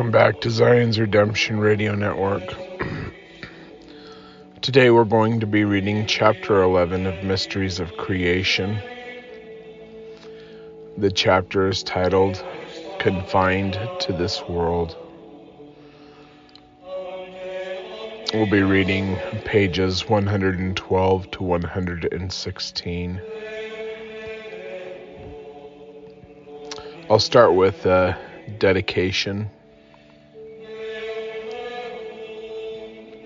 Welcome back to Zion's Redemption Radio Network. Today we're going to be reading chapter 11 of Mysteries of Creation. The chapter is titled Confined to This World. We'll be reading pages 112 to 116. I'll start with uh, dedication.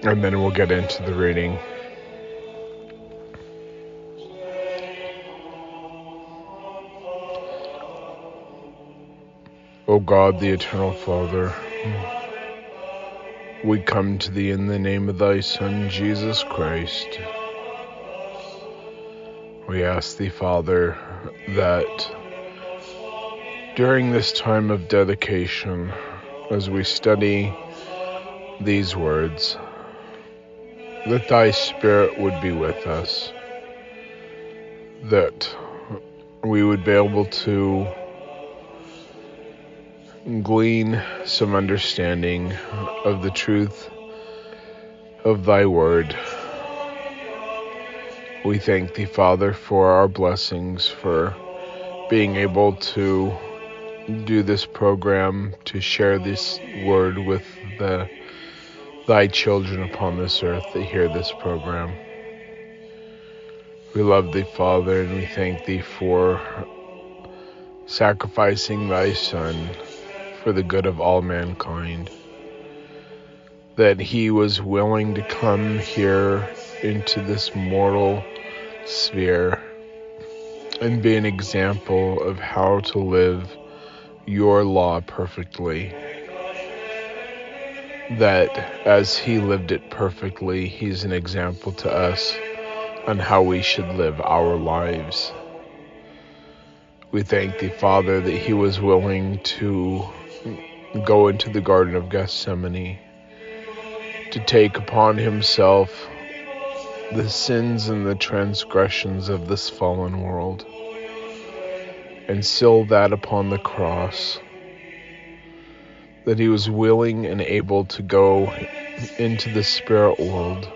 And then we'll get into the reading. O God, the eternal Father, we come to thee in the name of thy Son, Jesus Christ. We ask thee, Father, that during this time of dedication, as we study these words, that thy Spirit would be with us, that we would be able to glean some understanding of the truth of thy word. We thank thee, Father, for our blessings, for being able to do this program, to share this word with the thy children upon this earth that hear this program. We love thee, Father, and we thank thee for sacrificing thy Son for the good of all mankind. That he was willing to come here into this mortal sphere and be an example of how to live your law perfectly that as he lived it perfectly, he's an example to us on how we should live our lives. We thank thee, Father, that he was willing to go into the Garden of Gethsemane to take upon himself the sins and the transgressions of this fallen world and seal that upon the cross that he was willing and able to go into the spirit world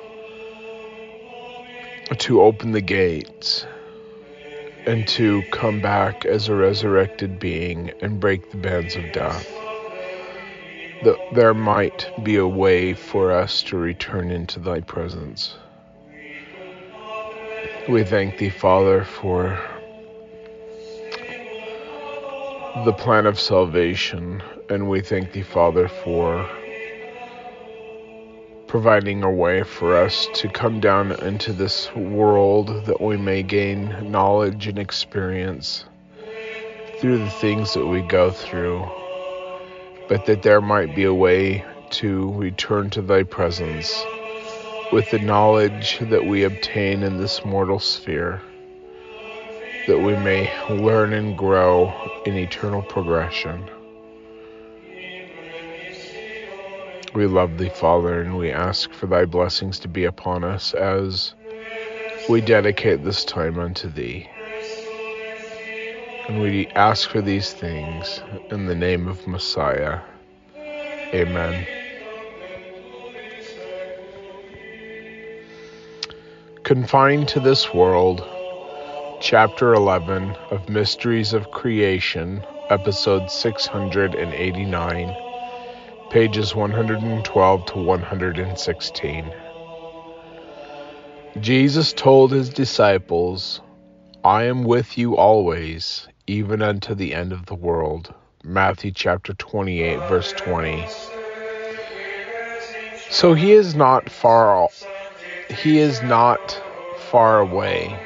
to open the gates and to come back as a resurrected being and break the bands of death. That there might be a way for us to return into thy presence. We thank thee, Father, for the plan of salvation and we thank thee, Father, for providing a way for us to come down into this world that we may gain knowledge and experience through the things that we go through, but that there might be a way to return to thy presence with the knowledge that we obtain in this mortal sphere, that we may learn and grow in eternal progression. We love thee, Father, and we ask for thy blessings to be upon us as we dedicate this time unto thee. And we ask for these things in the name of Messiah. Amen. Confined to this world, Chapter 11 of Mysteries of Creation, Episode 689 pages 112 to 116. Jesus told his disciples, I am with you always, even unto the end of the world. Matthew chapter 28, verse 20. So he is not far off he is not far away.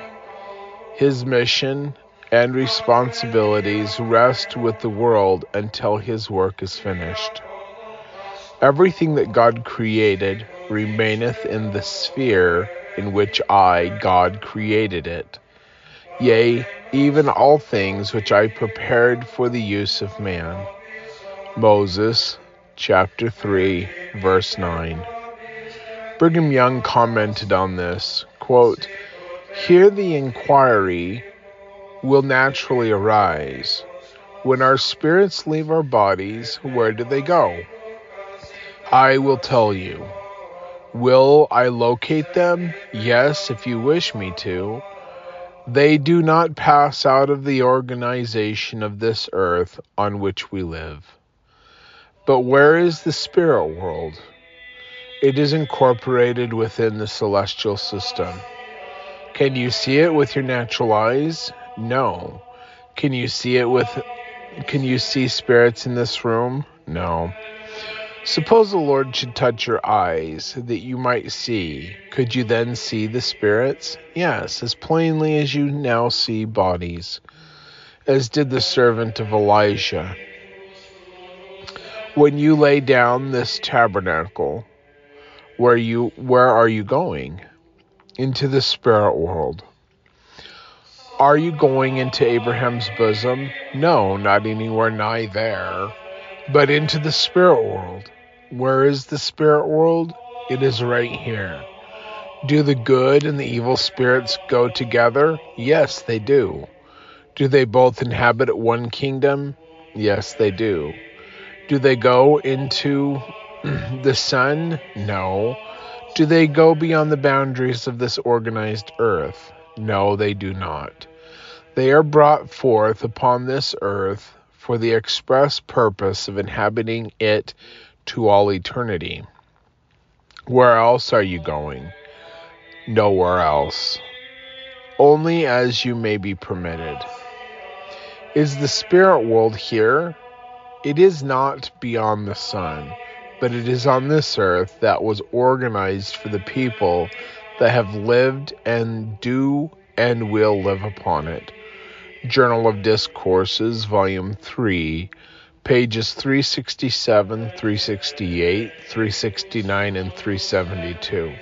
His mission and responsibilities rest with the world until his work is finished. Everything that God created remaineth in the sphere in which I, God, created it. Yea, even all things which I prepared for the use of man. Moses chapter 3, verse 9. Brigham Young commented on this quote, Here the inquiry will naturally arise When our spirits leave our bodies, where do they go? I will tell you. Will I locate them? Yes, if you wish me to. They do not pass out of the organization of this earth on which we live. But where is the spirit world? It is incorporated within the celestial system. Can you see it with your natural eyes? No. Can you see it with can you see spirits in this room? No. Suppose the Lord should touch your eyes that you might see. Could you then see the spirits? Yes, as plainly as you now see bodies, as did the servant of Elijah. When you lay down this tabernacle, where you where are you going? Into the spirit world. Are you going into Abraham's bosom? No, not anywhere nigh there but into the spirit world. Where is the spirit world? It is right here. Do the good and the evil spirits go together? Yes, they do. Do they both inhabit one kingdom? Yes, they do. Do they go into the sun? No. Do they go beyond the boundaries of this organized earth? No, they do not. They are brought forth upon this earth for the express purpose of inhabiting it to all eternity. Where else are you going? Nowhere else. Only as you may be permitted. Is the spirit world here? It is not beyond the sun, but it is on this earth that was organized for the people that have lived and do and will live upon it Journal of Discourses, Volume 3, pages 367, 368, 369, and 372.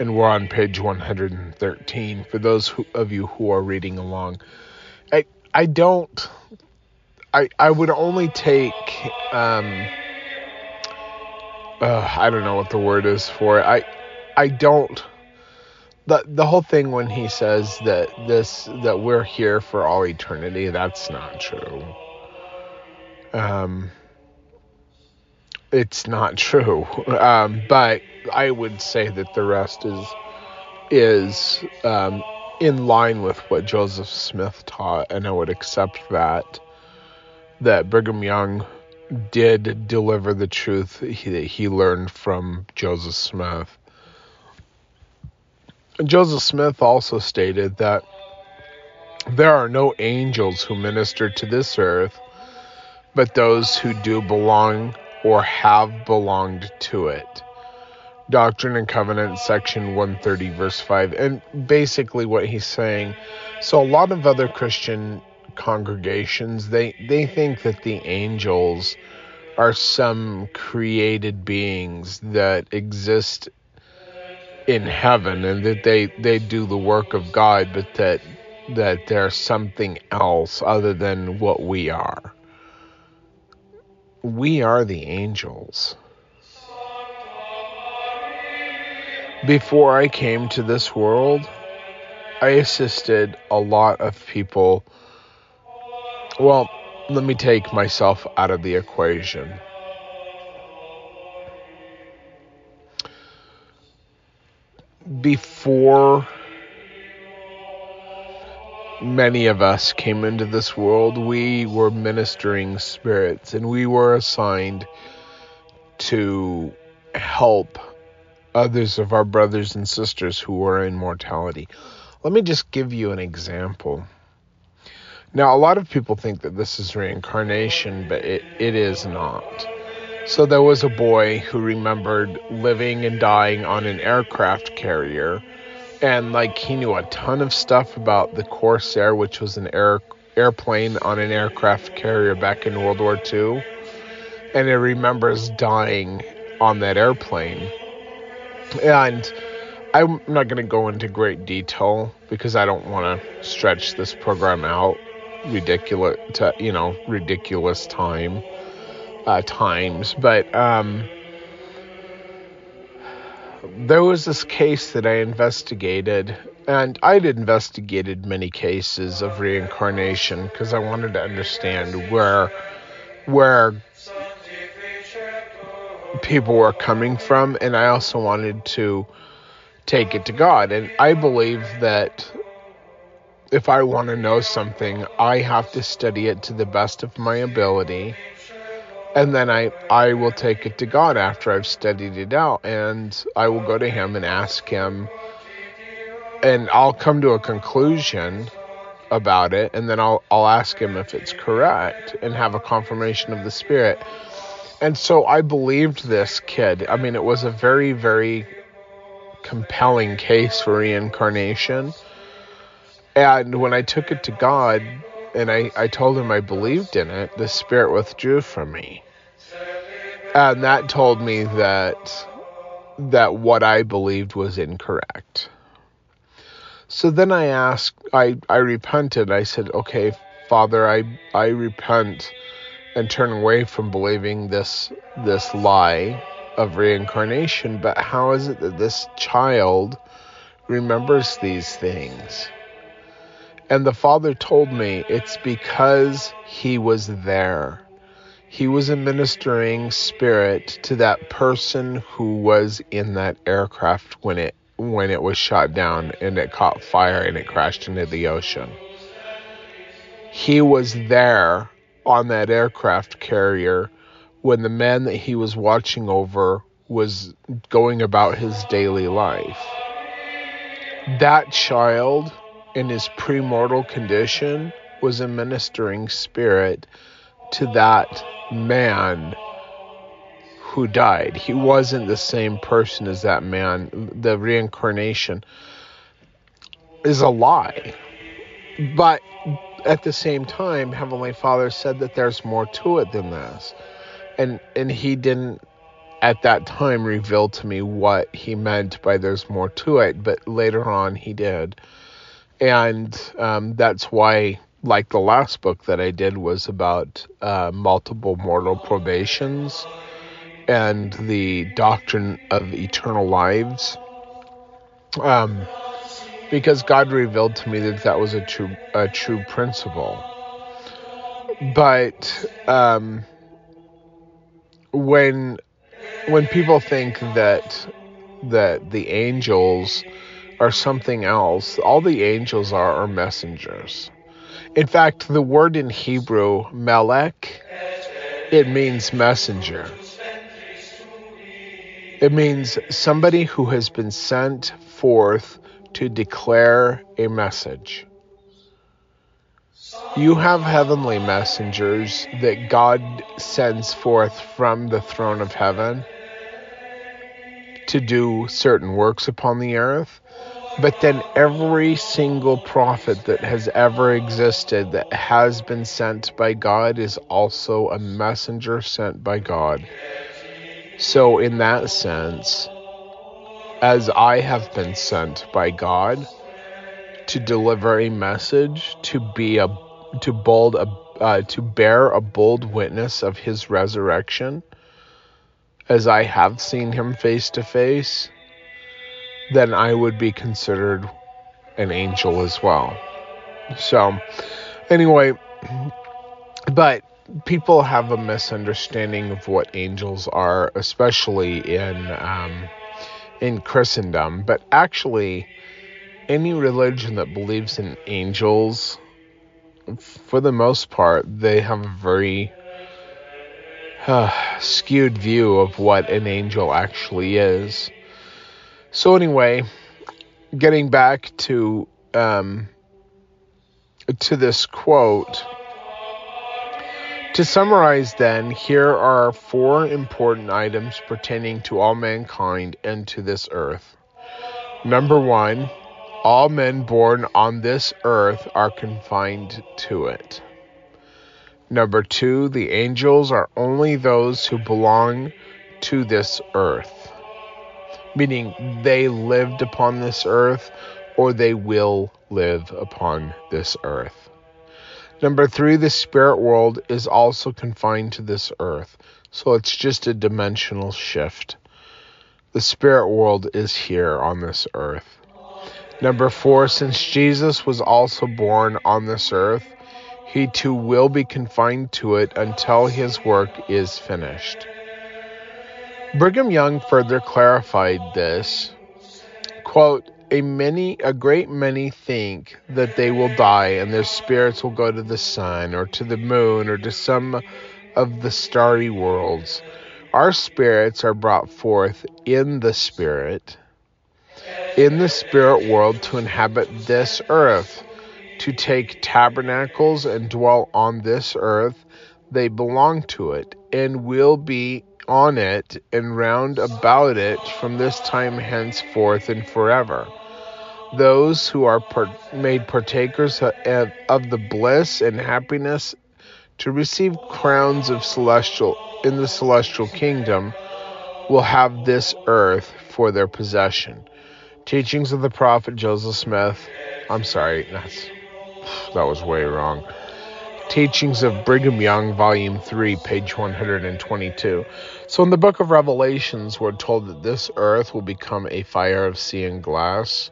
And we're on page 113 for those who, of you who are reading along. I, I don't, I, I would only take, um, uh, I don't know what the word is for it. I, I don't the the whole thing when he says that this that we're here for all eternity that's not true. Um it's not true. Um but i would say that the rest is is um in line with what joseph smith taught and i would accept that that brigham young did deliver the truth he, that he learned from joseph smith Joseph Smith also stated that there are no angels who minister to this earth, but those who do belong or have belonged to it. Doctrine and Covenants, section 130, verse 5. And basically, what he's saying so, a lot of other Christian congregations they, they think that the angels are some created beings that exist in heaven and that they they do the work of God but that that they're something else other than what we are. We are the angels. Before I came to this world I assisted a lot of people. Well let me take myself out of the equation before many of us came into this world, we were ministering spirits and we were assigned to help others of our brothers and sisters who were in mortality. Let me just give you an example. Now, a lot of people think that this is reincarnation, but it, it is not. So there was a boy who remembered living and dying on an aircraft carrier, and like he knew a ton of stuff about the Corsair, which was an air airplane on an aircraft carrier back in World War II, and he remembers dying on that airplane. And I'm not going to go into great detail because I don't want to stretch this program out ridiculous to you know ridiculous time uh, times, but um, there was this case that I investigated, and I'd investigated many cases of reincarnation because I wanted to understand where where people were coming from, and I also wanted to take it to God. And I believe that if I want to know something, I have to study it to the best of my ability. And then I, I will take it to God after I've studied it out. And I will go to Him and ask Him. And I'll come to a conclusion about it. And then I'll, I'll ask Him if it's correct and have a confirmation of the Spirit. And so I believed this kid. I mean, it was a very, very compelling case for reincarnation. And when I took it to God and I, I told him I believed in it, the spirit withdrew from me. And that told me that that what I believed was incorrect. So then I asked I, I repented. I said, Okay, Father, I I repent and turn away from believing this this lie of reincarnation, but how is it that this child remembers these things? And the father told me it's because he was there. He was a ministering spirit to that person who was in that aircraft when it when it was shot down and it caught fire and it crashed into the ocean. He was there on that aircraft carrier when the man that he was watching over was going about his daily life. That child, in his premortal condition, was a ministering spirit to that man who died. He wasn't the same person as that man. The reincarnation is a lie. But at the same time, Heavenly Father said that there's more to it than this. And and he didn't at that time reveal to me what he meant by there's more to it, but later on he did. And um, that's why, like the last book that I did was about uh, multiple mortal probations and the doctrine of eternal lives. Um, because God revealed to me that that was a true a true principle. But um, when when people think that that the angels are something else, all the angels are are messengers. In fact, the word in Hebrew, melech, it means messenger. It means somebody who has been sent forth to declare a message. You have heavenly messengers that God sends forth from the throne of heaven to do certain works upon the earth. But then every single prophet that has ever existed that has been sent by God is also a messenger sent by God. So, in that sense, as I have been sent by God to deliver a message, to be a to bold a uh, to bear a bold witness of his resurrection, as I have seen him face to face, then I would be considered an angel as well. So, anyway, but people have a misunderstanding of what angels are, especially in um, in Christendom, but actually, any religion that believes in angels, for the most part, they have a very uh, skewed view of what an angel actually is. So, anyway, getting back to um, to this quote to summarize, then, here are four important items pertaining to all mankind and to this earth. Number one, all men born on this earth are confined to it. Number two, the angels are only those who belong to this earth, meaning they lived upon this earth or they will live upon this earth. Number three, the spirit world is also confined to this earth, so it's just a dimensional shift. The spirit world is here on this earth. Number four, since Jesus was also born on this earth, he too will be confined to it until his work is finished. Brigham Young further clarified this. Quote, a many a great many think that they will die and their spirits will go to the sun or to the moon or to some of the starry worlds. Our spirits are brought forth in the spirit in the spirit world to inhabit this earth, to take tabernacles and dwell on this earth. They belong to it and will be on it and round about it from this time henceforth and forever. Those who are made partakers of, of the bliss and happiness to receive crowns of celestial in the celestial kingdom will have this earth for their possession. Teachings of the Prophet Joseph Smith. I'm sorry, that's that was way wrong. Teachings of Brigham Young, Volume 3, page 122. So, in the book of Revelations, we're told that this earth will become a fire of sea and glass,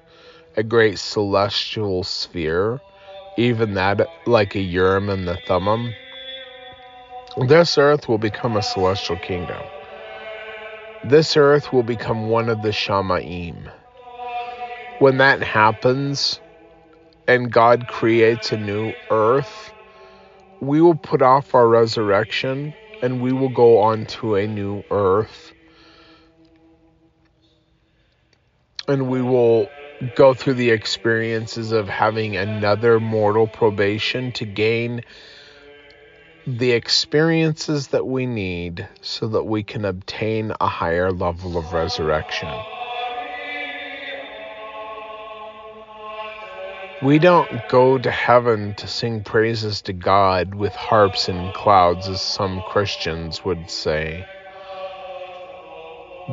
a great celestial sphere, even that like a Urim and the Thummim. This earth will become a celestial kingdom. This earth will become one of the Shamaim when that happens and God creates a new earth, we will put off our resurrection and we will go on to a new earth. And we will go through the experiences of having another mortal probation to gain the experiences that we need so that we can obtain a higher level of resurrection. We don't go to heaven to sing praises to God with harps and clouds, as some Christians would say.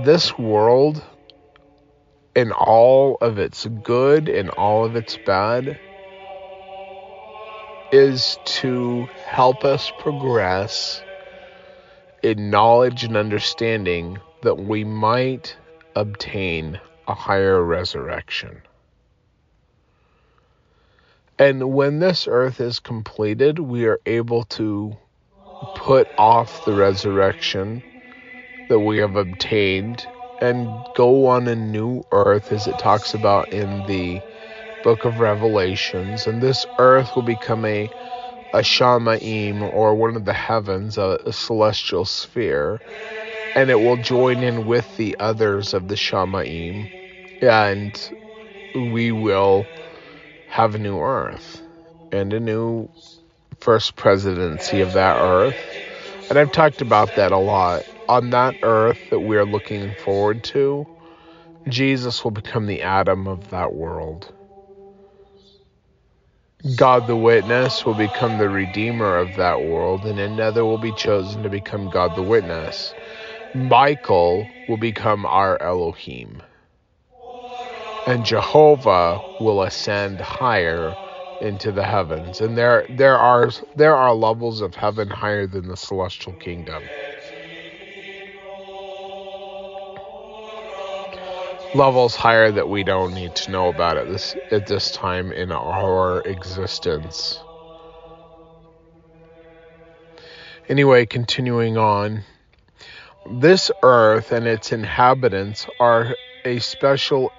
This world, in all of its good and all of its bad, is to help us progress in knowledge and understanding that we might obtain a higher resurrection. And when this earth is completed, we are able to put off the resurrection that we have obtained and go on a new earth, as it talks about in the book of Revelations. And this earth will become a, a Shamaim, or one of the heavens, a, a celestial sphere. And it will join in with the others of the Shamaim. And we will have a new earth and a new first presidency of that earth. And I've talked about that a lot. On that earth that we're looking forward to, Jesus will become the Adam of that world. God the Witness will become the Redeemer of that world, and another will be chosen to become God the Witness. Michael will become our Elohim and Jehovah will ascend higher into the heavens. And there there are there are levels of heaven higher than the celestial kingdom. Levels higher that we don't need to know about at this at this time in our existence. Anyway, continuing on. This earth and its inhabitants are a special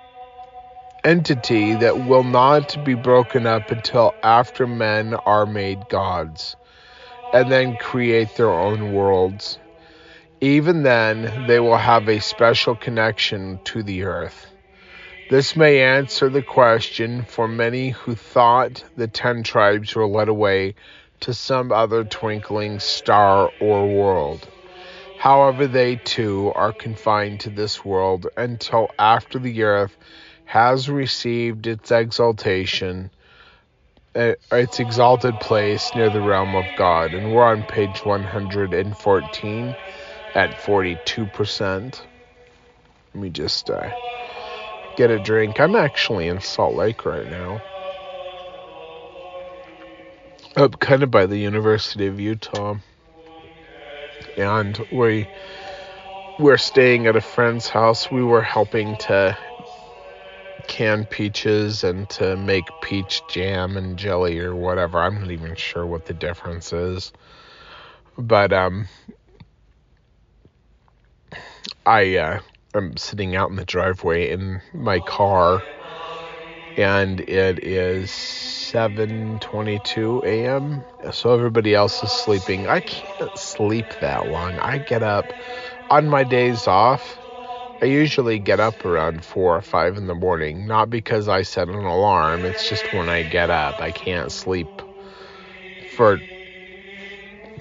entity that will not be broken up until after men are made gods and then create their own worlds. Even then, they will have a special connection to the earth. This may answer the question for many who thought the ten tribes were led away to some other twinkling star or world. However, they too are confined to this world until after the earth has received its exaltation, uh, its exalted place near the realm of God. And we're on page 114 at 42%. Let me just uh, get a drink. I'm actually in Salt Lake right now. Up kind of by the University of Utah. And we we're staying at a friend's house. We were helping to can peaches and to make peach jam and jelly or whatever. I'm not even sure what the difference is. But um I uh I'm sitting out in the driveway in my car and it is 7:22 a.m. So everybody else is sleeping. I can't sleep that long. I get up on my days off. I usually get up around 4 or 5 in the morning, not because I set an alarm, it's just when I get up. I can't sleep for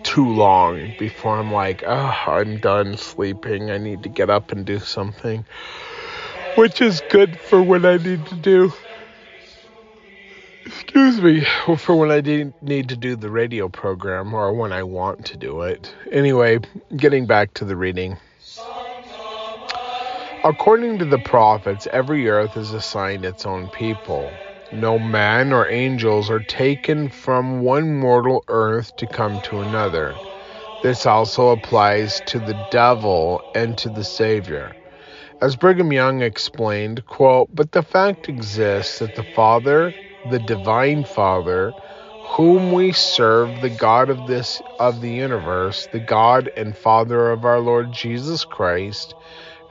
too long before I'm like, oh, I'm done sleeping. I need to get up and do something. Which is good for what I need to do. Excuse me, for when I need to do the radio program or when I want to do it. Anyway, getting back to the reading. According to the prophets, every earth is assigned its own people. No man or angels are taken from one mortal earth to come to another. This also applies to the devil and to the Savior. As Brigham Young explained, quote, but the fact exists that the Father, the Divine Father, whom we serve, the God of this of the universe, the God and Father of our Lord Jesus Christ,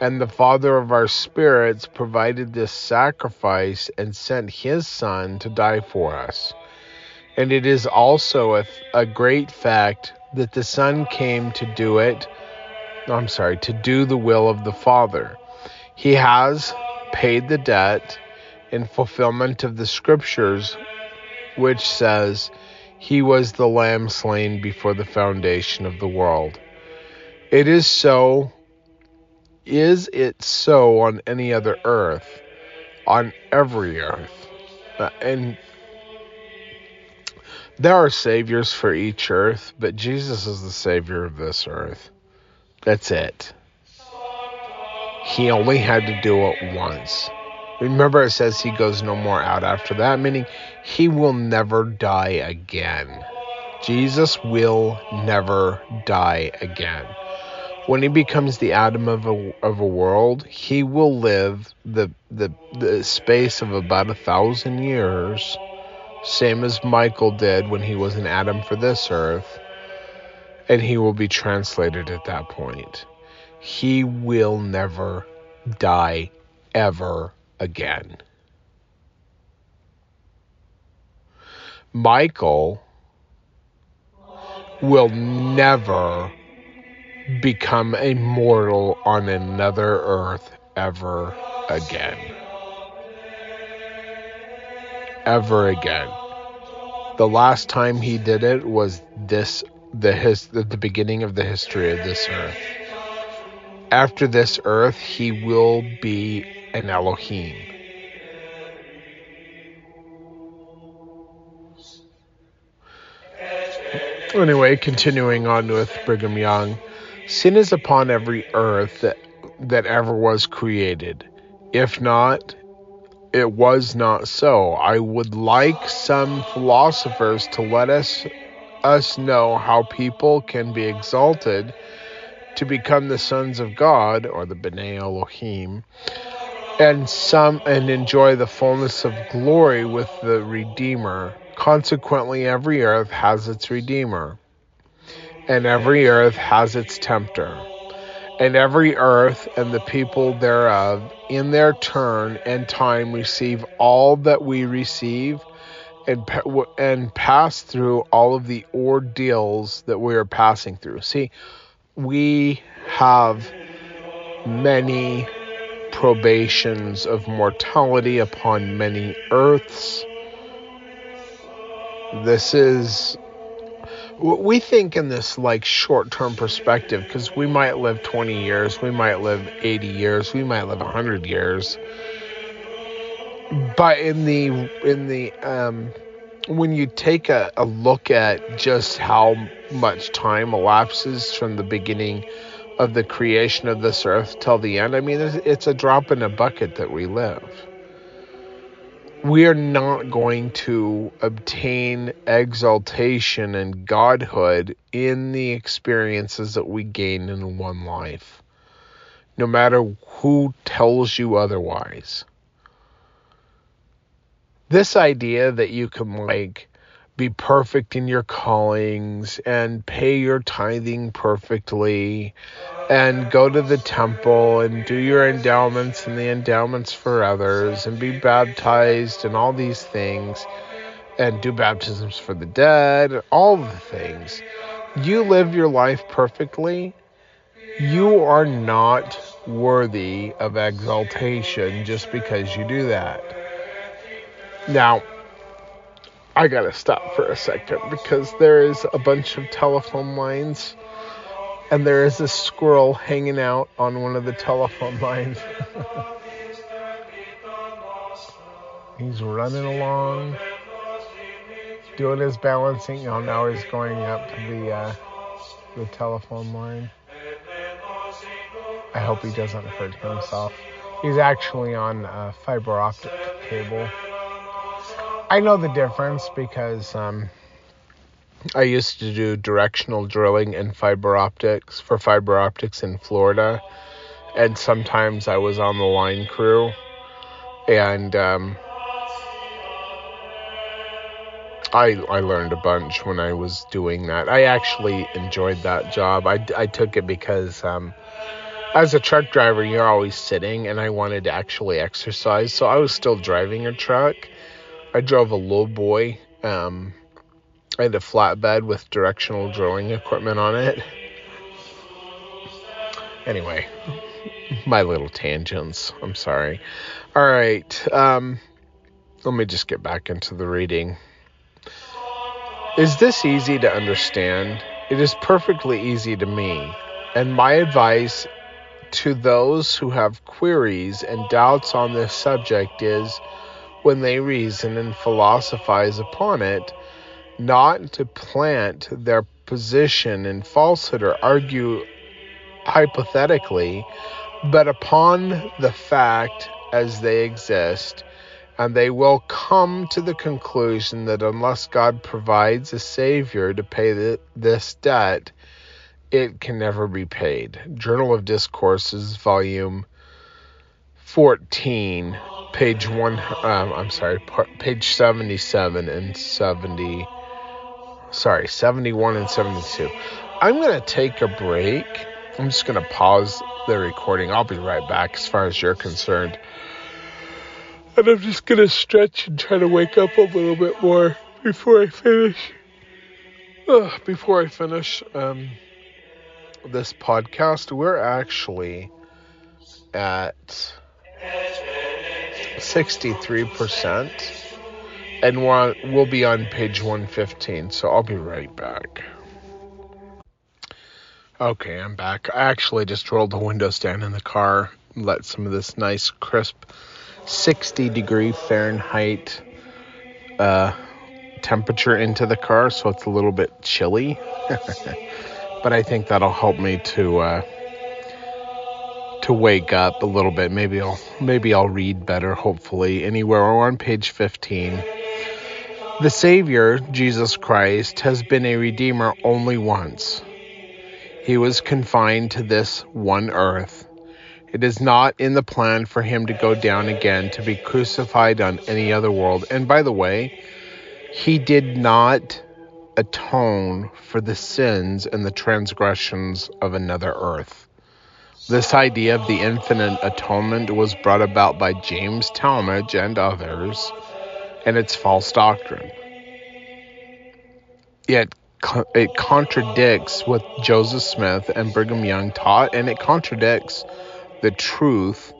and the Father of our spirits provided this sacrifice and sent his Son to die for us. And it is also a, a great fact that the Son came to do it. I'm sorry, to do the will of the Father. He has paid the debt in fulfillment of the scriptures, which says, He was the Lamb slain before the foundation of the world. It is so is it so on any other earth? On every earth. Uh, and there are saviors for each earth, but Jesus is the savior of this earth. That's it. He only had to do it once. Remember, it says he goes no more out after that, meaning he will never die again. Jesus will never die again when he becomes the Adam of a, of a world, he will live the, the, the space of about a thousand years, same as Michael did when he was an Adam for this earth, and he will be translated at that point. He will never die ever again. Michael will never become a mortal on another earth ever again. Ever again. The last time he did it was this the his the, the beginning of the history of this earth. After this earth, he will be an Elohim. Anyway, continuing on with Brigham Young. Sin is upon every earth that, that ever was created. If not, it was not so. I would like some philosophers to let us us know how people can be exalted to become the sons of God or the Bnei Elohim and some and enjoy the fullness of glory with the Redeemer. Consequently, every earth has its Redeemer and every earth has its tempter. And every earth and the people thereof, in their turn and time, receive all that we receive and, and pass through all of the ordeals that we are passing through. See, we have many probations of mortality upon many earths. This is we think in this like short term perspective because we might live 20 years, we might live 80 years, we might live 100 years. But in the in the um, when you take a, a look at just how much time elapses from the beginning of the creation of this earth till the end, I mean, it's, it's a drop in a bucket that we live we are not going to obtain exaltation and godhood in the experiences that we gain in one life. no matter who tells you otherwise. This idea that you can, like, be perfect in your callings and pay your tithing perfectly and go to the temple and do your endowments and the endowments for others and be baptized and all these things and do baptisms for the dead, all the things. You live your life perfectly. You are not worthy of exaltation just because you do that. Now, I gotta stop for a second because there is a bunch of telephone lines and there is a squirrel hanging out on one of the telephone lines. He's running along, doing his balancing. Oh, now he's going up to the uh, the telephone line. I hope he doesn't hurt himself. He's actually on a fiber optic cable. I know the difference because um, I used to do directional drilling in fiber optics for fiber optics in Florida, and sometimes I was on the line crew, and um, I I learned a bunch when I was doing that. I actually enjoyed that job. I, I took it because um, as a truck driver, you're always sitting, and I wanted to actually exercise, so I was still driving a truck I drove a low boy. Um, I had a flatbed with directional drilling equipment on it. Anyway, my little tangents. I'm sorry. All right. Um, let me just get back into the reading. Is this easy to understand? It is perfectly easy to me. And my advice to those who have queries and doubts on this subject is when they reason and philosophize upon it, not to plant their position in falsehood or argue hypothetically, but upon the fact as they exist, and they will come to the conclusion that unless God provides a Savior to pay the, this debt, it can never be paid. Journal of Discourses, Volume 14, page one. Um, I'm sorry, page 77 and 70. Sorry, 71 and 72. I'm gonna take a break. I'm just gonna pause the recording. I'll be right back as far as you're concerned. And I'm just gonna stretch and try to wake up a little bit more before I finish. Before I finish um, this podcast, we're actually at 63%. And we'll be on page 115, so I'll be right back. Okay, I'm back. I actually just rolled the windows down in the car, let some of this nice, crisp 60 degree Fahrenheit uh, temperature into the car, so it's a little bit chilly. but I think that'll help me to. Uh, to wake up a little bit. Maybe I'll maybe I'll read better. Hopefully, anywhere we're on page 15. The Savior, Jesus Christ, has been a Redeemer only once. He was confined to this one earth. It is not in the plan for him to go down again to be crucified on any other world. And by the way, he did not atone for the sins and the transgressions of another earth. This idea of the infinite atonement was brought about by James Talmage and others, and it's false doctrine. Yet it contradicts what Joseph Smith and Brigham Young taught, and it contradicts the truth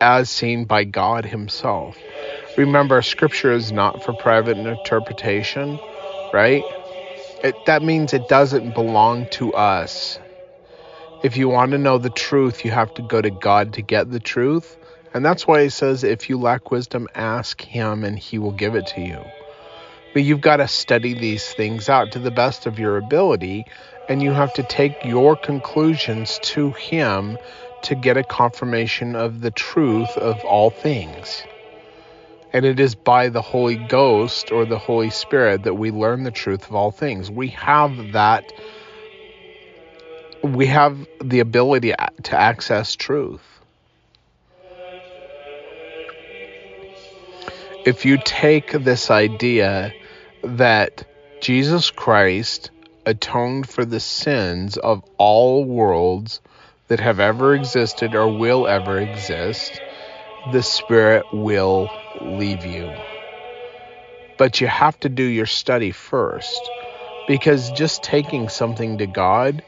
as seen by God Himself. Remember, Scripture is not for private interpretation, right? It, that means it doesn't belong to us. If you want to know the truth, you have to go to God to get the truth. And that's why he says, if you lack wisdom, ask him and he will give it to you. But you've got to study these things out to the best of your ability, and you have to take your conclusions to him to get a confirmation of the truth of all things. And it is by the Holy Ghost or the Holy Spirit that we learn the truth of all things. We have that we have the ability to access truth. If you take this idea that Jesus Christ atoned for the sins of all worlds that have ever existed or will ever exist, the Spirit will leave you. But you have to do your study first because just taking something to God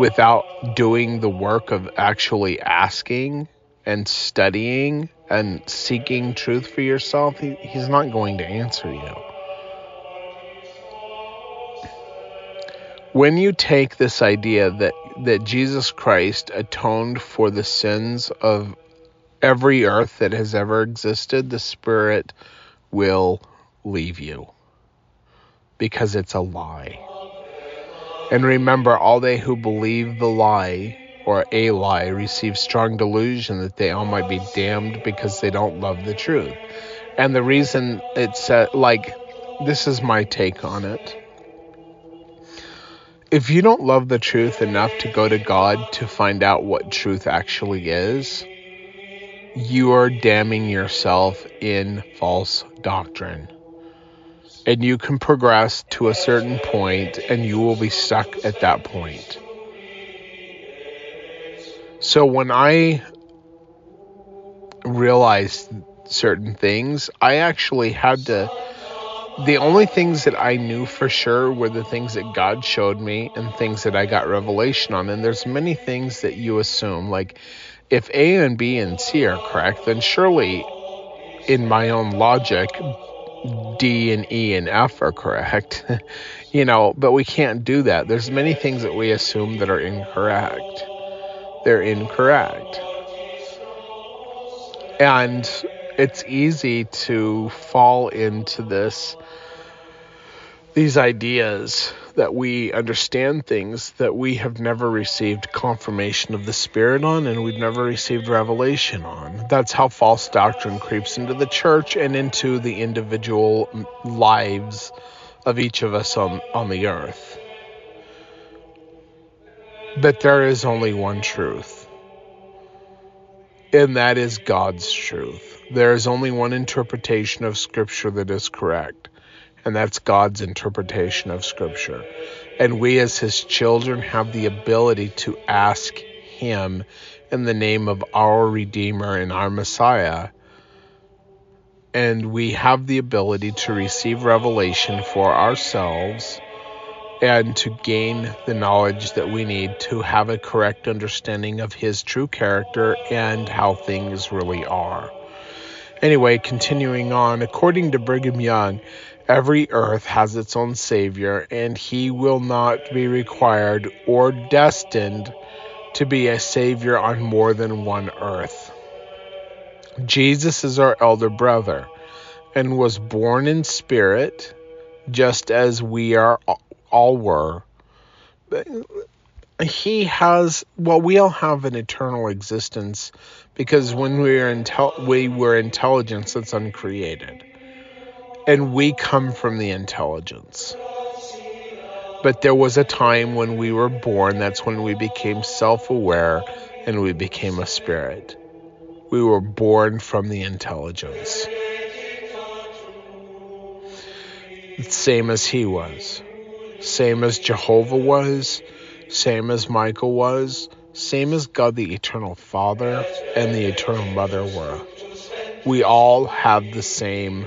without doing the work of actually asking and studying and seeking truth for yourself, he, he's not going to answer you. When you take this idea that, that Jesus Christ atoned for the sins of every earth that has ever existed, the Spirit will leave you because it's a lie. And remember, all they who believe the lie or a lie receive strong delusion that they all might be damned because they don't love the truth. And the reason it's uh, like, this is my take on it. If you don't love the truth enough to go to God to find out what truth actually is, you are damning yourself in false doctrine and you can progress to a certain point and you will be stuck at that point. So when I realized certain things, I actually had to the only things that I knew for sure were the things that God showed me and things that I got revelation on. And there's many things that you assume like if A and B and C are correct, then surely in my own logic D and E and F are correct. you know, but we can't do that. There's many things that we assume that are incorrect. They're incorrect. And it's easy to fall into this these ideas that we understand things that we have never received confirmation of the Spirit on and we've never received revelation on. That's how false doctrine creeps into the church and into the individual lives of each of us on, on the earth. But there is only one truth, and that is God's truth. There is only one interpretation of Scripture that is correct and that's God's interpretation of Scripture. And we, as His children, have the ability to ask Him in the name of our Redeemer and our Messiah. And we have the ability to receive revelation for ourselves and to gain the knowledge that we need to have a correct understanding of His true character and how things really are. Anyway, continuing on, according to Brigham Young, Every earth has its own Savior, and he will not be required or destined to be a Savior on more than one earth. Jesus is our elder brother and was born in spirit, just as we are all were. He has, well, we all have an eternal existence because when we are intel- we were intelligence that's uncreated and we come from the intelligence. But there was a time when we were born, that's when we became self aware and we became a spirit. We were born from the intelligence. Same as he was. Same as Jehovah was. Same as Michael was. Same as God the Eternal Father and the Eternal Mother were. We all have the same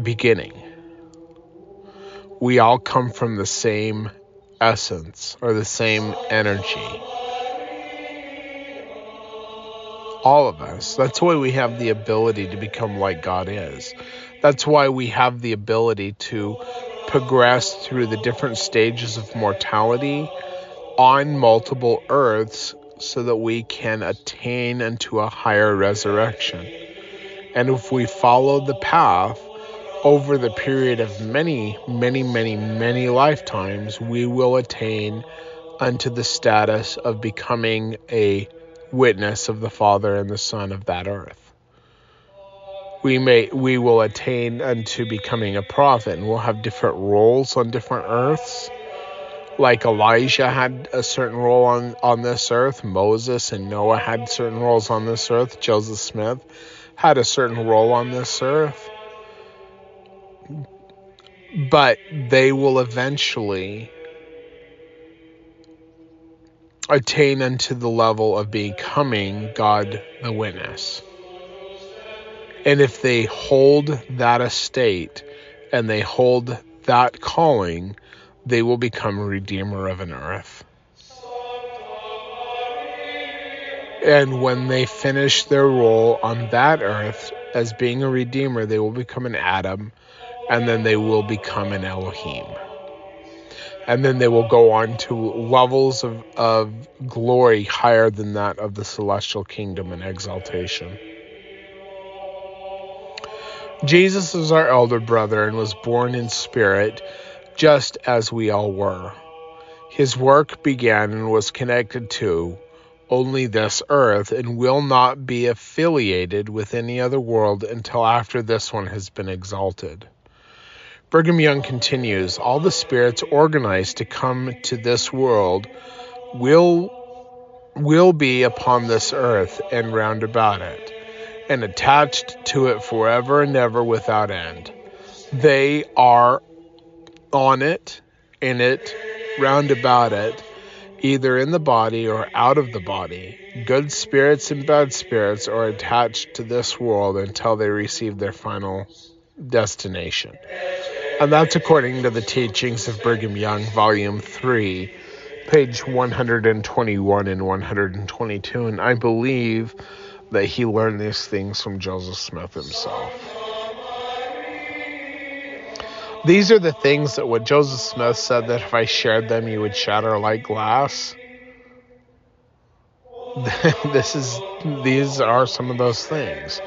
beginning. We all come from the same essence or the same energy. All of us. That's why we have the ability to become like God is. That's why we have the ability to progress through the different stages of mortality on multiple earths so that we can attain unto a higher resurrection. And if we follow the path, over the period of many, many, many, many lifetimes, we will attain unto the status of becoming a witness of the Father and the Son of that earth. We may we will attain unto becoming a prophet and we'll have different roles on different earths. like Elijah had a certain role on, on this earth, Moses and Noah had certain roles on this earth, Joseph Smith had a certain role on this earth. But they will eventually attain unto the level of becoming God the witness. And if they hold that estate and they hold that calling, they will become a redeemer of an earth. And when they finish their role on that earth as being a redeemer, they will become an Adam, and then they will become an Elohim. And then they will go on to levels of, of glory higher than that of the celestial kingdom and exaltation. Jesus is our elder brother and was born in spirit just as we all were. His work began and was connected to only this earth and will not be affiliated with any other world until after this one has been exalted. Brigham Young continues All the spirits organized to come to this world will will be upon this earth and round about it, and attached to it forever and ever without end. They are on it, in it, round about it, either in the body or out of the body. Good spirits and bad spirits are attached to this world until they receive their final destination. And that's according to the teachings of Brigham Young, Volume 3, page 121 and 122. And I believe that he learned these things from Joseph Smith himself. These are the things that what Joseph Smith said that if I shared them, you would shatter like glass. this is these are some of those things.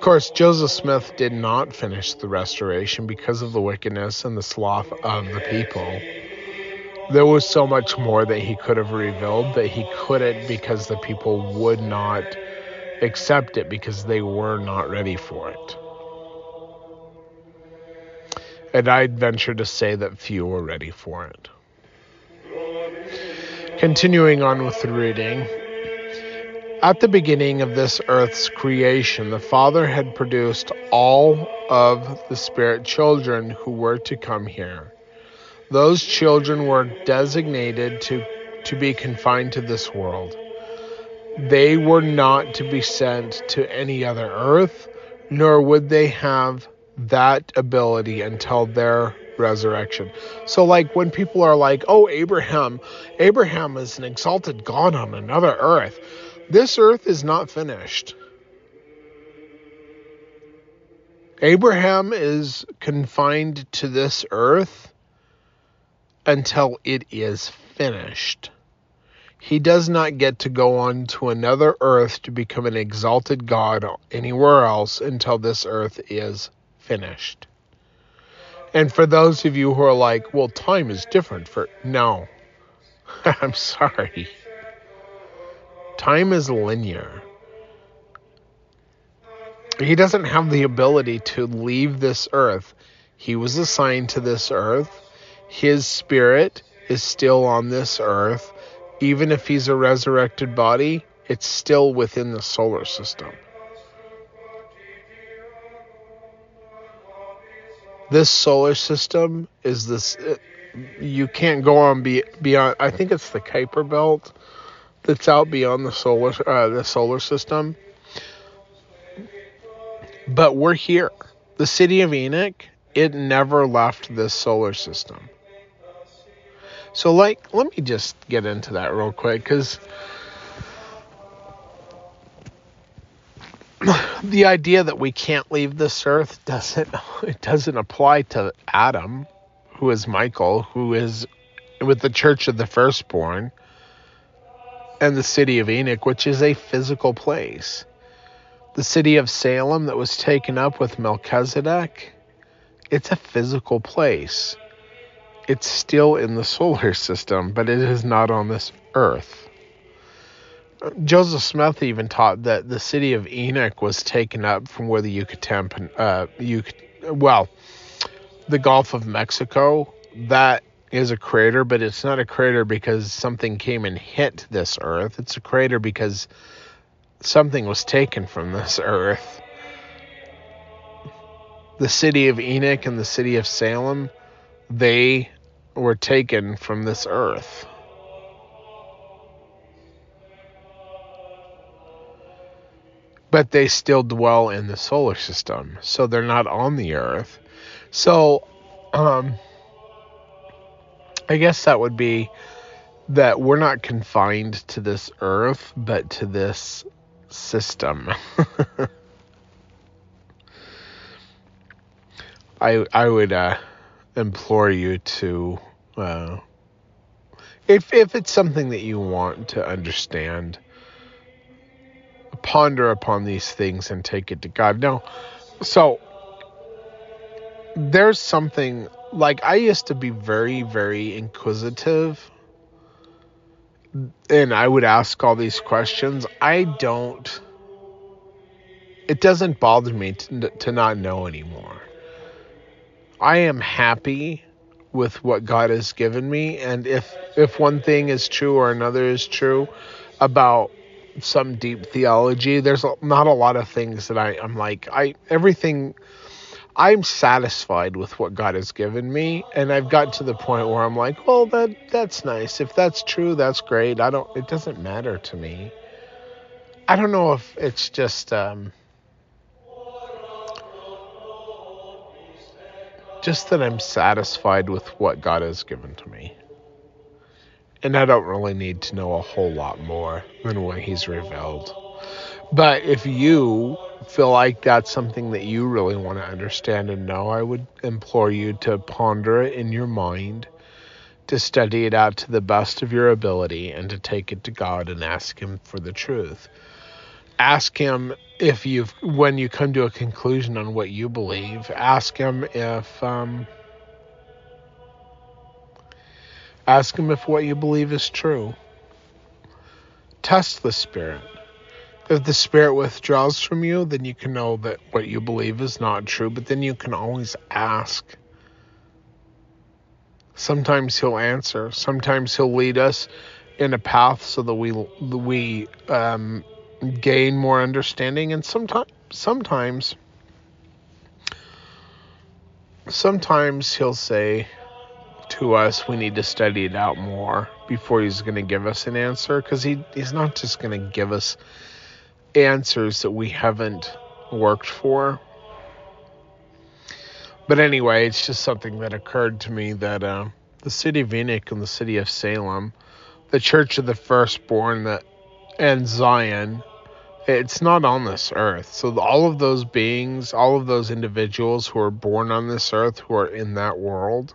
Of course, Joseph Smith did not finish the restoration because of the wickedness and the sloth of the people. There was so much more that he could have revealed, but he couldn't because the people would not accept it because they were not ready for it. And I'd venture to say that few were ready for it. Continuing on with the reading. At the beginning of this earth's creation, the Father had produced all of the Spirit children who were to come here. Those children were designated to, to be confined to this world. They were not to be sent to any other earth, nor would they have that ability until their resurrection. So, like when people are like, oh, Abraham, Abraham is an exalted God on another earth. This earth is not finished. Abraham is confined to this earth until it is finished. He does not get to go on to another earth to become an exalted God anywhere else until this earth is finished. And for those of you who are like, well, time is different for. No. I'm sorry. Time is linear. He doesn't have the ability to leave this earth. He was assigned to this earth. His spirit is still on this earth. Even if he's a resurrected body, it's still within the solar system. this solar system is this you can't go on be, beyond i think it's the kuiper belt that's out beyond the solar uh, the solar system. But we're here. The city of enoch it never left this solar system. So like let me just get into that real quick because the idea that we can't leave this earth doesn't it doesn't apply to Adam, who is Michael, who is with the church of the firstborn, and the city of Enoch, which is a physical place. The city of Salem that was taken up with Melchizedek, it's a physical place. It's still in the solar system, but it is not on this earth. Joseph Smith even taught that the city of Enoch was taken up from where the Yucatan, uh, well, the Gulf of Mexico. That is a crater, but it's not a crater because something came and hit this earth. It's a crater because something was taken from this earth. The city of Enoch and the city of Salem, they were taken from this earth. But they still dwell in the solar system, so they're not on the earth. So, um, I guess that would be that we're not confined to this earth, but to this system. I I would uh, implore you to, uh, if if it's something that you want to understand, ponder upon these things and take it to God. Now, so there's something like I used to be very, very inquisitive and I would ask all these questions. I don't, it doesn't bother me to, to not know anymore. I am happy with what God has given me. And if, if one thing is true or another is true about some deep theology, there's not a lot of things that I, I'm like, I, everything, I'm satisfied with what God has given me, and I've gotten to the point where I'm like, well, that that's nice. If that's true, that's great. I don't. It doesn't matter to me. I don't know if it's just um, just that I'm satisfied with what God has given to me, and I don't really need to know a whole lot more than what He's revealed. But if you feel like that's something that you really want to understand and know, I would implore you to ponder it in your mind, to study it out to the best of your ability, and to take it to God and ask Him for the truth. Ask Him if you've, when you come to a conclusion on what you believe, ask Him if, um, ask Him if what you believe is true. Test the Spirit if the spirit withdraws from you, then you can know that what you believe is not true, but then you can always ask. Sometimes he'll answer. Sometimes he'll lead us in a path so that we we um, gain more understanding, and sometimes sometimes sometimes he'll say to us we need to study it out more before he's going to give us an answer because he, he's not just going to give us answers that we haven't worked for. But anyway, it's just something that occurred to me that uh, the city of Enoch and the city of Salem, the church of the firstborn that and Zion, it's not on this earth. So all of those beings, all of those individuals who are born on this earth, who are in that world,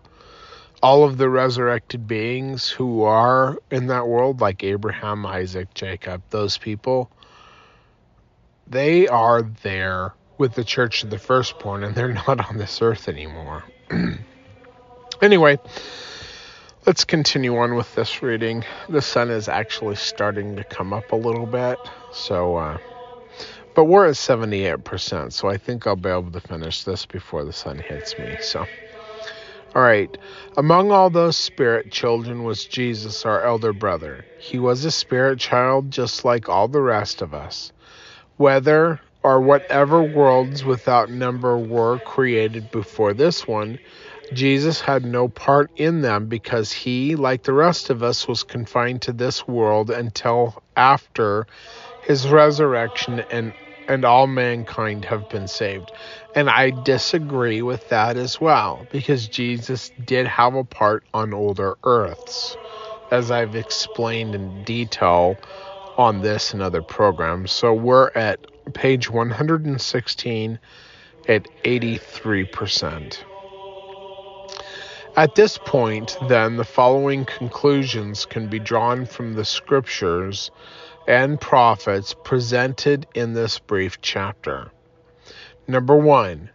all of the resurrected beings who are in that world, like Abraham, Isaac, Jacob, those people, they are there with the church of the firstborn and they're not on this earth anymore. anyway, let's continue on with this reading. The sun is actually starting to come up a little bit, so uh, but we're at 78%, so I think I'll be able to finish this before the sun hits me. So all right. Among all those spirit children was Jesus, our elder brother. He was a spirit child just like all the rest of us whether or whatever worlds without number were created before this one, Jesus had no part in them because he, like the rest of us, was confined to this world until after his resurrection and and all mankind have been saved. And I disagree with that as well because Jesus did have a part on older earths as I've explained in detail on this and other programs. So we're at page 116 at 83%. At this point, then, the following conclusions can be drawn from the scriptures and prophets presented in this brief chapter. Number one,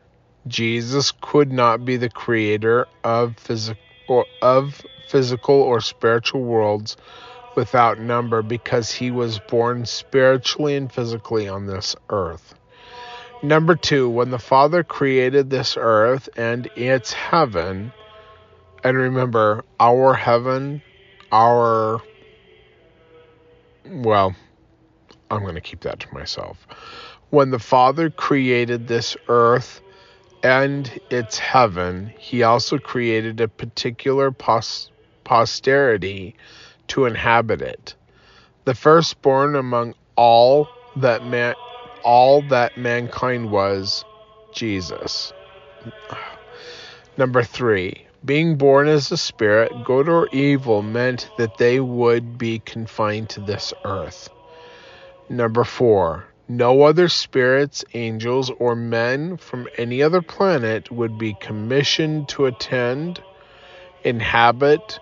Jesus could not be the creator of physical, of physical or spiritual worlds without number because he was born spiritually and physically on this earth. Number two, when the Father created this earth and its heaven, And remember, our heaven, our. Well, I'm going to keep that to myself. When the Father created this earth and its heaven, he also created a particular pos- posterity to inhabit it. The firstborn among all that man all that mankind was Jesus. Number 3. Being born as a spirit, good or evil, meant that they would be confined to this earth. Number 4. No other spirits, angels, or men from any other planet would be commissioned to attend, inhabit,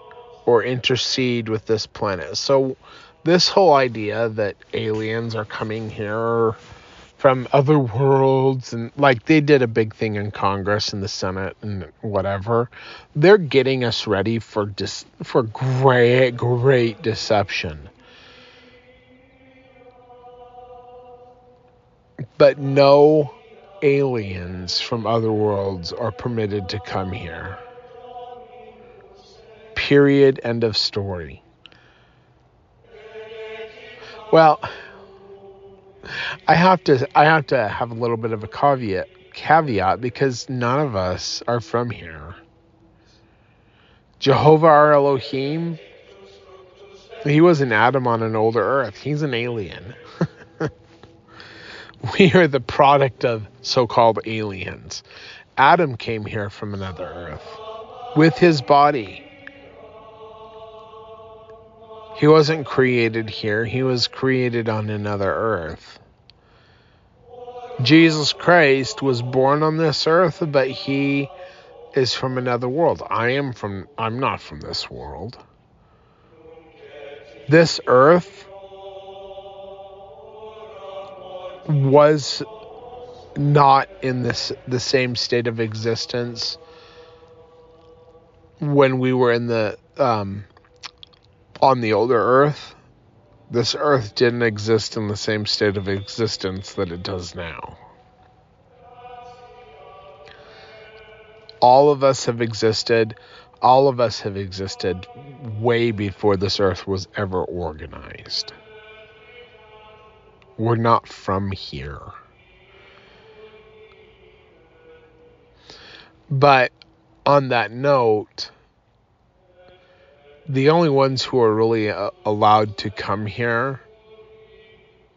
or intercede with this planet. So, this whole idea that aliens are coming here from other worlds and like they did a big thing in Congress and the Senate and whatever, they're getting us ready for dis- for great great deception. But no aliens from other worlds are permitted to come here. Period. End of story. Well, I have to I have to have a little bit of a caveat caveat because none of us are from here. Jehovah our Elohim, he was an Adam on an older earth. He's an alien. we are the product of so-called aliens. Adam came here from another earth with his body. He wasn't created here, he was created on another earth. Jesus Christ was born on this earth, but he is from another world. I am from I'm not from this world. This earth was not in this the same state of existence when we were in the um, on the older Earth, this Earth didn't exist in the same state of existence that it does now. All of us have existed, all of us have existed way before this Earth was ever organized. We're not from here. But on that note, the only ones who are really uh, allowed to come here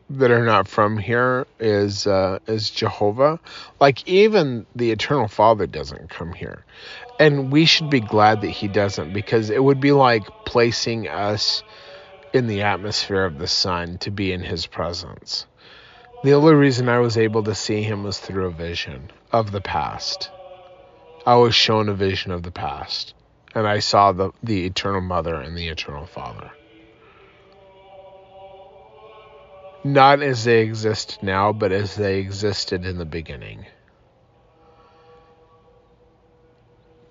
that are not from here is uh, is Jehovah. Like even the Eternal Father doesn't come here, and we should be glad that He doesn't because it would be like placing us in the atmosphere of the sun to be in His presence. The only reason I was able to see Him was through a vision of the past. I was shown a vision of the past and I saw the, the eternal mother and the eternal father. Not as they exist now, but as they existed in the beginning.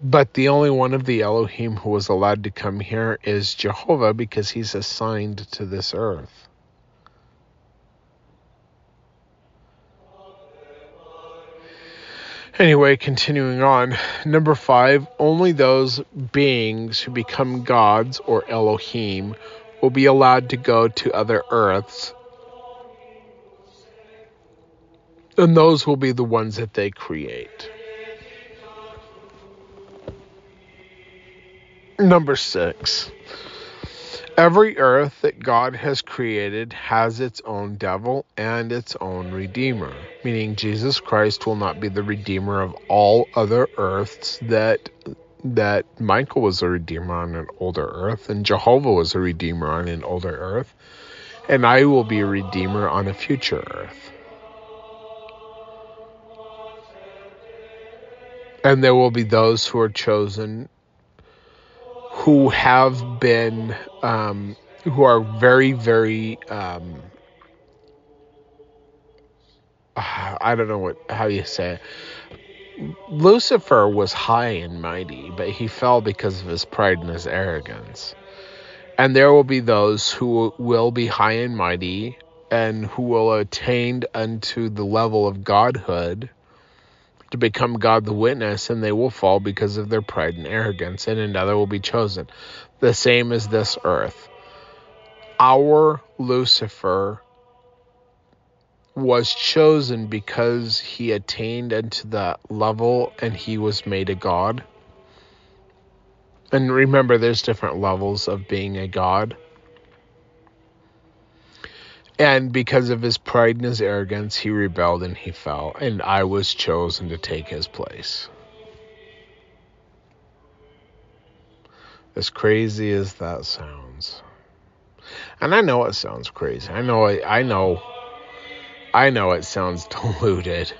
But the only one of the Elohim who was allowed to come here is Jehovah because he's assigned to this earth. Anyway, continuing on. Number five, only those beings who become gods or Elohim will be allowed to go to other earths. And those will be the ones that they create. Number six. Every earth that God has created has its own devil and its own redeemer, meaning Jesus Christ will not be the redeemer of all other earths that that Michael was a redeemer on an older earth and Jehovah was a redeemer on an older earth and I will be a redeemer on a future earth. And there will be those who are chosen who have been um, who are very very um, I don't know what how you say it. Lucifer was high and mighty, but he fell because of his pride and his arrogance. And there will be those who will be high and mighty and who will attain unto the level of godhood to become God the witness, and they will fall because of their pride and arrogance, and another will be chosen. The same as this earth. Our Lucifer was chosen because he attained unto that level and he was made a god. And remember, there's different levels of being a god. And because of his pride and his arrogance, he rebelled and he fell. And I was chosen to take his place. As crazy as that sounds. And I know it sounds crazy. I know I know I know it sounds diluted.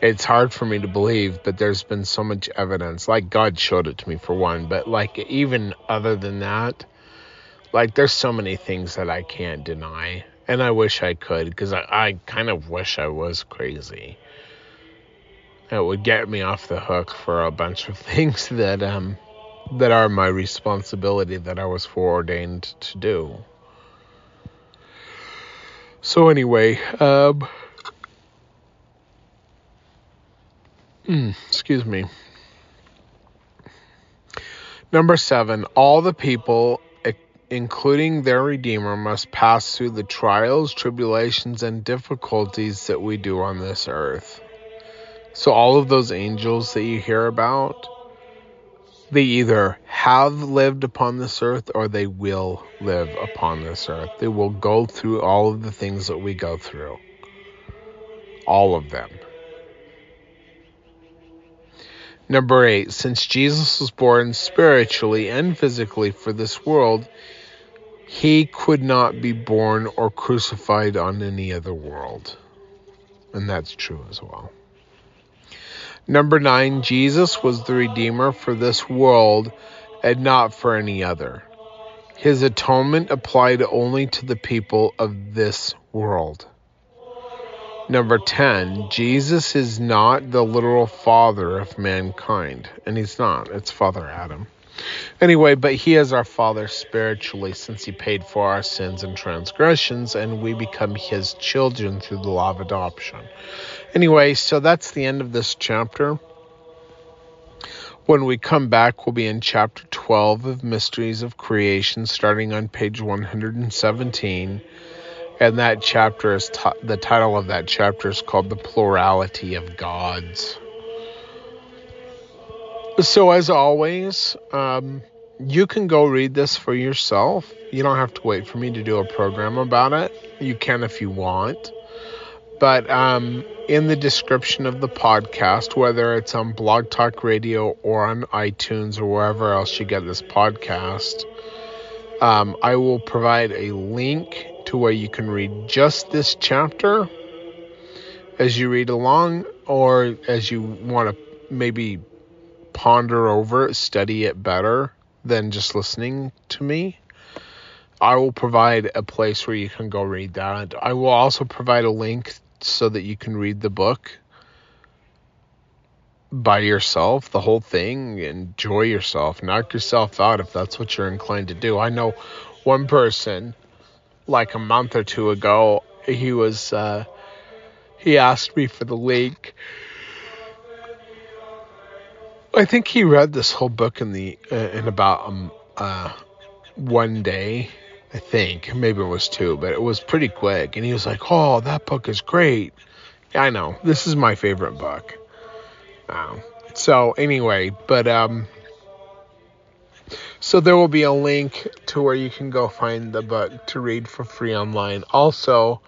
It's hard for me to believe, but there's been so much evidence. Like God showed it to me for one, but like even other than that, like there's so many things that I can't deny and I wish I could because I, I kind of wish I was crazy. It would get me off the hook for a bunch of things that um that are my responsibility that I was foreordained to do. So anyway, um, mm, excuse me. Number seven, all the people including their Redeemer, must pass through the trials, tribulations, and difficulties that we do on this earth. So, all of those angels that you hear about, they either have lived upon this earth or they will live upon this earth. They will go through all of the things that we go through. All of them. Number eight, since Jesus was born spiritually and physically for this world, he could not be born or crucified on any other world. And that's true as well. Number nine, Jesus was the Redeemer for this world and not for any other. His atonement applied only to the people of this world. Number 10, Jesus is not the literal father of mankind. And he's not, it's Father Adam. Anyway, but he is our father spiritually since he paid for our sins and transgressions, and we become his children through the law of adoption. Anyway, so that's the end of this chapter. When we come back, we'll be in chapter 12 of Mysteries of Creation, starting on page 117. And that chapter is t- the title of that chapter is called The Plurality of Gods. So, as always, um, you can go read this for yourself. You don't have to wait for me to do a program about it. You can if you want. But um, in the description of the podcast, whether it's on Blog Talk Radio or on iTunes or wherever else you get this podcast, um, I will provide a link to where you can read just this chapter as you read along, or as you want to maybe ponder over it, study it better than just listening to me. I will provide a place where you can go read that. I will also provide a link so that you can read the book by yourself, the whole thing, enjoy yourself, knock yourself out if that's what you're inclined to do. I know one person, like a month or two ago, he was, uh, he asked me for the link I think he read this whole book in the uh, in about um uh one day. I think maybe it was two, but it was pretty quick. And he was like, "Oh, that book is great." Yeah, I know this is my favorite book. Um, so anyway, but um, so there will be a link to where you can go find the book to read for free online. Also,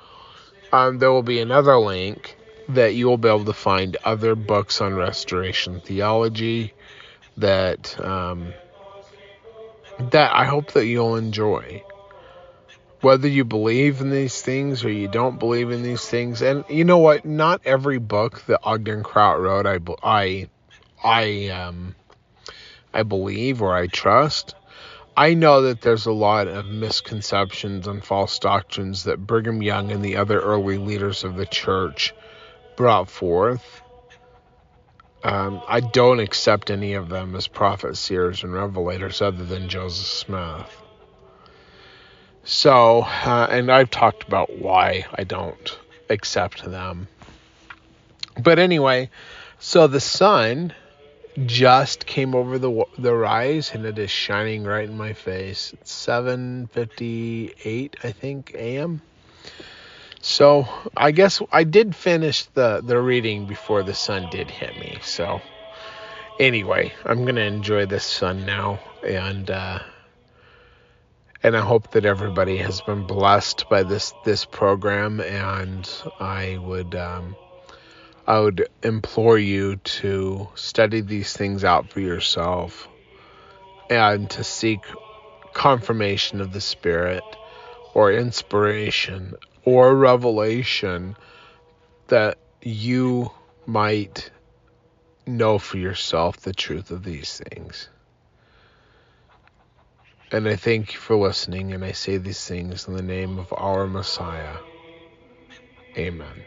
um, there will be another link that you will be able to find other books on restoration theology that um, that I hope that you'll enjoy. Whether you believe in these things or you don't believe in these things, and you know what? Not every book that Ogden Kraut wrote, I I I um I believe or I trust. I know that there's a lot of misconceptions and false doctrines that Brigham Young and the other early leaders of the church brought forth. Um, I don't accept any of them as prophets, seers, and revelators other than Joseph Smith. So, uh, and I've talked about why I don't accept them. But anyway, So the sun just came over the the rise and it is shining right in my face. It's 7:58 I think a.m. So, I guess I did finish the the reading before the sun did hit me. So, anyway, I'm to enjoy this sun now and uh and I hope that everybody has been blessed by this this program and I would um I would implore you to study these things out for yourself and to seek confirmation of the Spirit or inspiration or revelation that you might know for yourself the truth of these things. And I thank you for listening, and I say these things in the name of our Messiah. Amen.